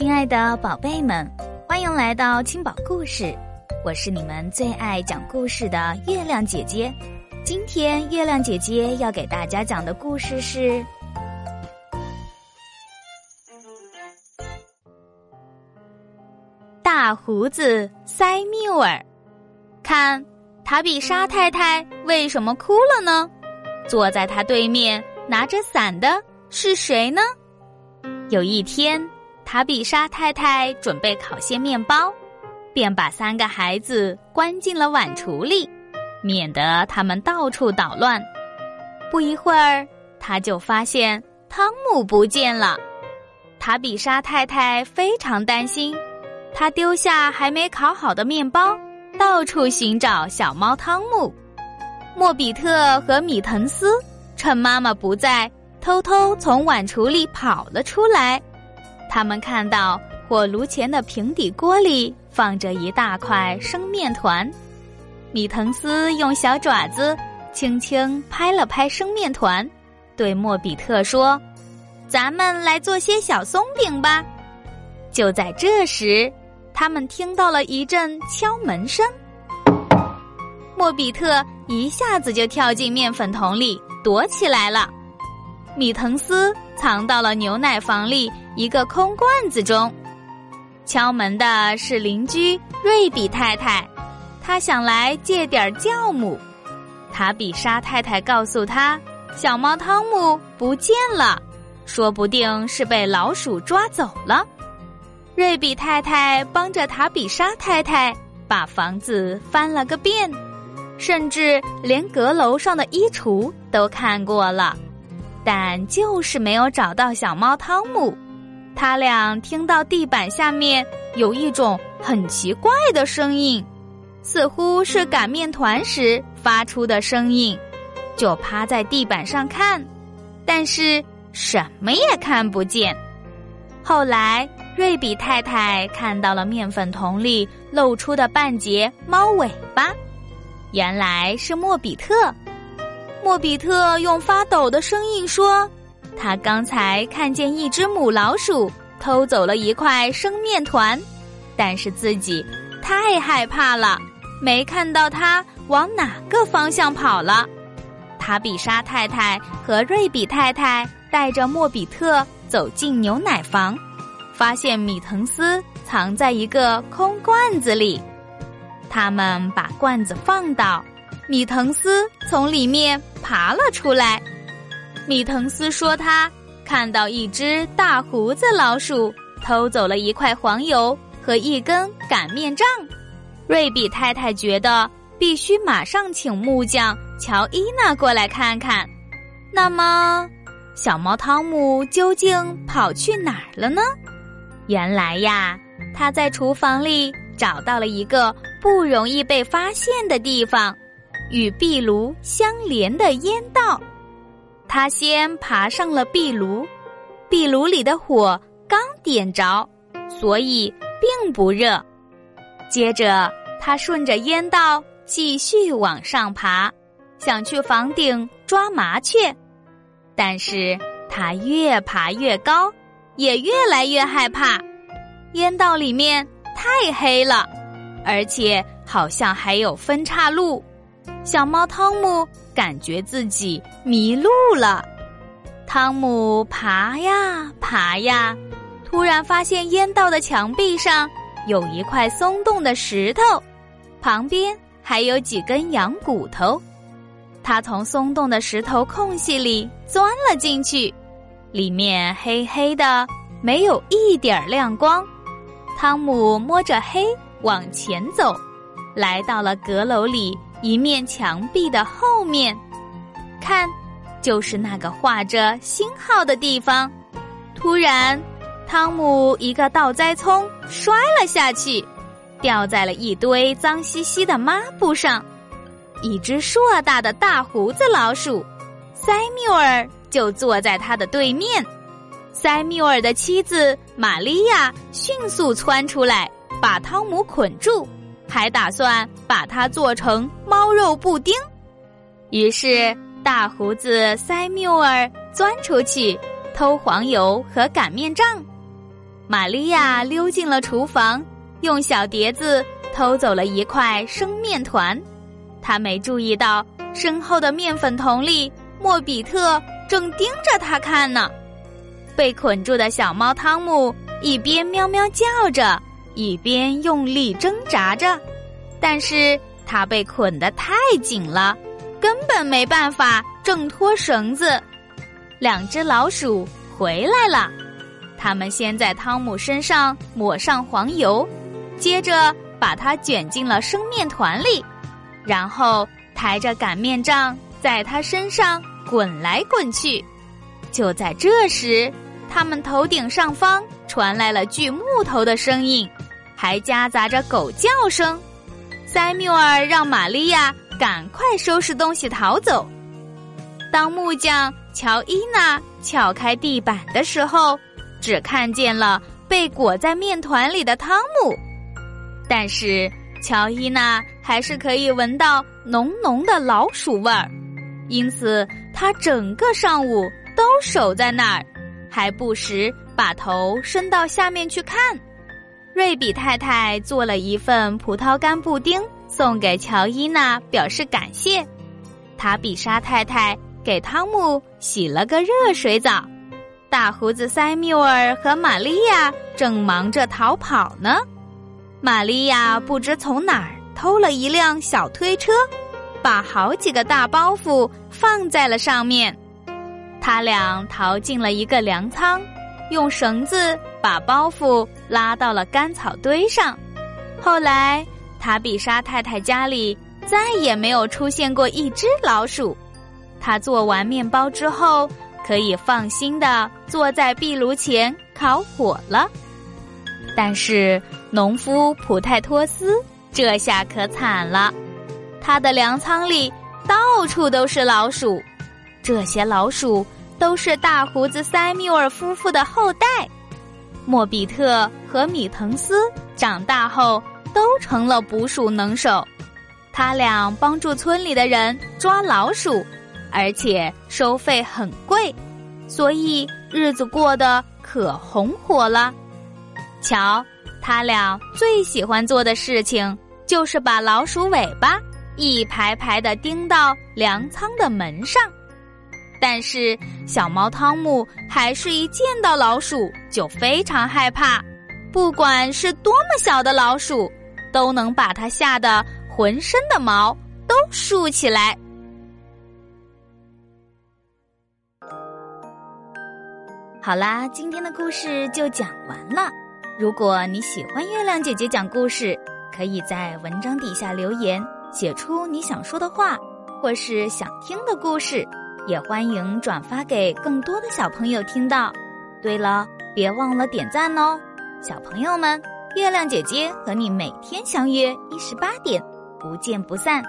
亲爱的宝贝们，欢迎来到青宝故事，我是你们最爱讲故事的月亮姐姐。今天月亮姐姐要给大家讲的故事是《大胡子塞缪尔》。看，塔比莎太太为什么哭了呢？坐在她对面拿着伞的是谁呢？有一天。塔比莎太太准备烤些面包，便把三个孩子关进了碗橱里，免得他们到处捣乱。不一会儿，他就发现汤姆不见了。塔比莎太太非常担心，她丢下还没烤好的面包，到处寻找小猫汤姆。莫比特和米滕斯趁妈妈不在，偷偷从碗橱里跑了出来。他们看到火炉前的平底锅里放着一大块生面团，米藤斯用小爪子轻轻拍了拍生面团，对莫比特说：“咱们来做些小松饼吧。”就在这时，他们听到了一阵敲门声。莫比特一下子就跳进面粉桶里躲起来了，米滕斯藏到了牛奶房里。一个空罐子中，敲门的是邻居瑞比太太，她想来借点酵母。塔比莎太太告诉她，小猫汤姆不见了，说不定是被老鼠抓走了。瑞比太太帮着塔比莎太太把房子翻了个遍，甚至连阁楼上的衣橱都看过了，但就是没有找到小猫汤姆。他俩听到地板下面有一种很奇怪的声音，似乎是擀面团时发出的声音，就趴在地板上看，但是什么也看不见。后来，瑞比太太看到了面粉桶里露出的半截猫尾巴，原来是莫比特。莫比特用发抖的声音说。他刚才看见一只母老鼠偷走了一块生面团，但是自己太害怕了，没看到它往哪个方向跑了。塔比莎太太和瑞比太太带着莫比特走进牛奶房，发现米滕斯藏在一个空罐子里。他们把罐子放倒，米滕斯从里面爬了出来。米滕斯说：“他看到一只大胡子老鼠偷走了一块黄油和一根擀面杖。”瑞比太太觉得必须马上请木匠乔伊娜过来看看。那么，小猫汤姆究竟跑去哪儿了呢？原来呀，他在厨房里找到了一个不容易被发现的地方——与壁炉相连的烟道。他先爬上了壁炉，壁炉里的火刚点着，所以并不热。接着，他顺着烟道继续往上爬，想去房顶抓麻雀。但是他越爬越高，也越来越害怕。烟道里面太黑了，而且好像还有分岔路。小猫汤姆感觉自己迷路了，汤姆爬呀爬呀，突然发现烟道的墙壁上有一块松动的石头，旁边还有几根羊骨头。他从松动的石头空隙里钻了进去，里面黑黑的，没有一点亮光。汤姆摸着黑往前走，来到了阁楼里。一面墙壁的后面，看，就是那个画着星号的地方。突然，汤姆一个倒栽葱摔了下去，掉在了一堆脏兮兮的抹布上。一只硕大的大胡子老鼠塞缪尔就坐在他的对面。塞缪尔的妻子玛利亚迅速窜出来，把汤姆捆住。还打算把它做成猫肉布丁，于是大胡子塞缪尔钻出去偷黄油和擀面杖。玛利亚溜进了厨房，用小碟子偷走了一块生面团。他没注意到身后的面粉桶里，莫比特正盯着他看呢。被捆住的小猫汤姆一边喵喵叫着，一边用力挣扎着，但是它被捆得太紧了，根本没办法挣脱绳子。两只老鼠回来了，他们先在汤姆身上抹上黄油，接着把它卷进了生面团里，然后抬着擀面杖在他身上滚来滚去。就在这时，他们头顶上方传来了锯木头的声音，还夹杂着狗叫声。塞缪尔让玛利亚赶快收拾东西逃走。当木匠。乔伊娜撬开地板的时候，只看见了被裹在面团里的汤姆，但是乔伊娜还是可以闻到浓浓的老鼠味儿，因此她整个上午都守在那儿，还不时把头伸到下面去看。瑞比太太做了一份葡萄干布丁送给乔伊娜，表示感谢。塔比莎太太。给汤姆洗了个热水澡，大胡子塞缪尔和玛利亚正忙着逃跑呢。玛利亚不知从哪儿偷了一辆小推车，把好几个大包袱放在了上面。他俩逃进了一个粮仓，用绳子把包袱拉到了干草堆上。后来，塔比莎太太家里再也没有出现过一只老鼠。他做完面包之后，可以放心的坐在壁炉前烤火了。但是农夫普泰托斯这下可惨了，他的粮仓里到处都是老鼠。这些老鼠都是大胡子塞缪尔夫妇的后代。莫比特和米滕斯长大后都成了捕鼠能手，他俩帮助村里的人抓老鼠。而且收费很贵，所以日子过得可红火了。瞧，他俩最喜欢做的事情就是把老鼠尾巴一排排的钉到粮仓的门上。但是小猫汤姆还是一见到老鼠就非常害怕，不管是多么小的老鼠，都能把它吓得浑身的毛都竖起来。好啦，今天的故事就讲完了。如果你喜欢月亮姐姐讲故事，可以在文章底下留言，写出你想说的话，或是想听的故事，也欢迎转发给更多的小朋友听到。对了，别忘了点赞哦，小朋友们，月亮姐姐和你每天相约一十八点，不见不散。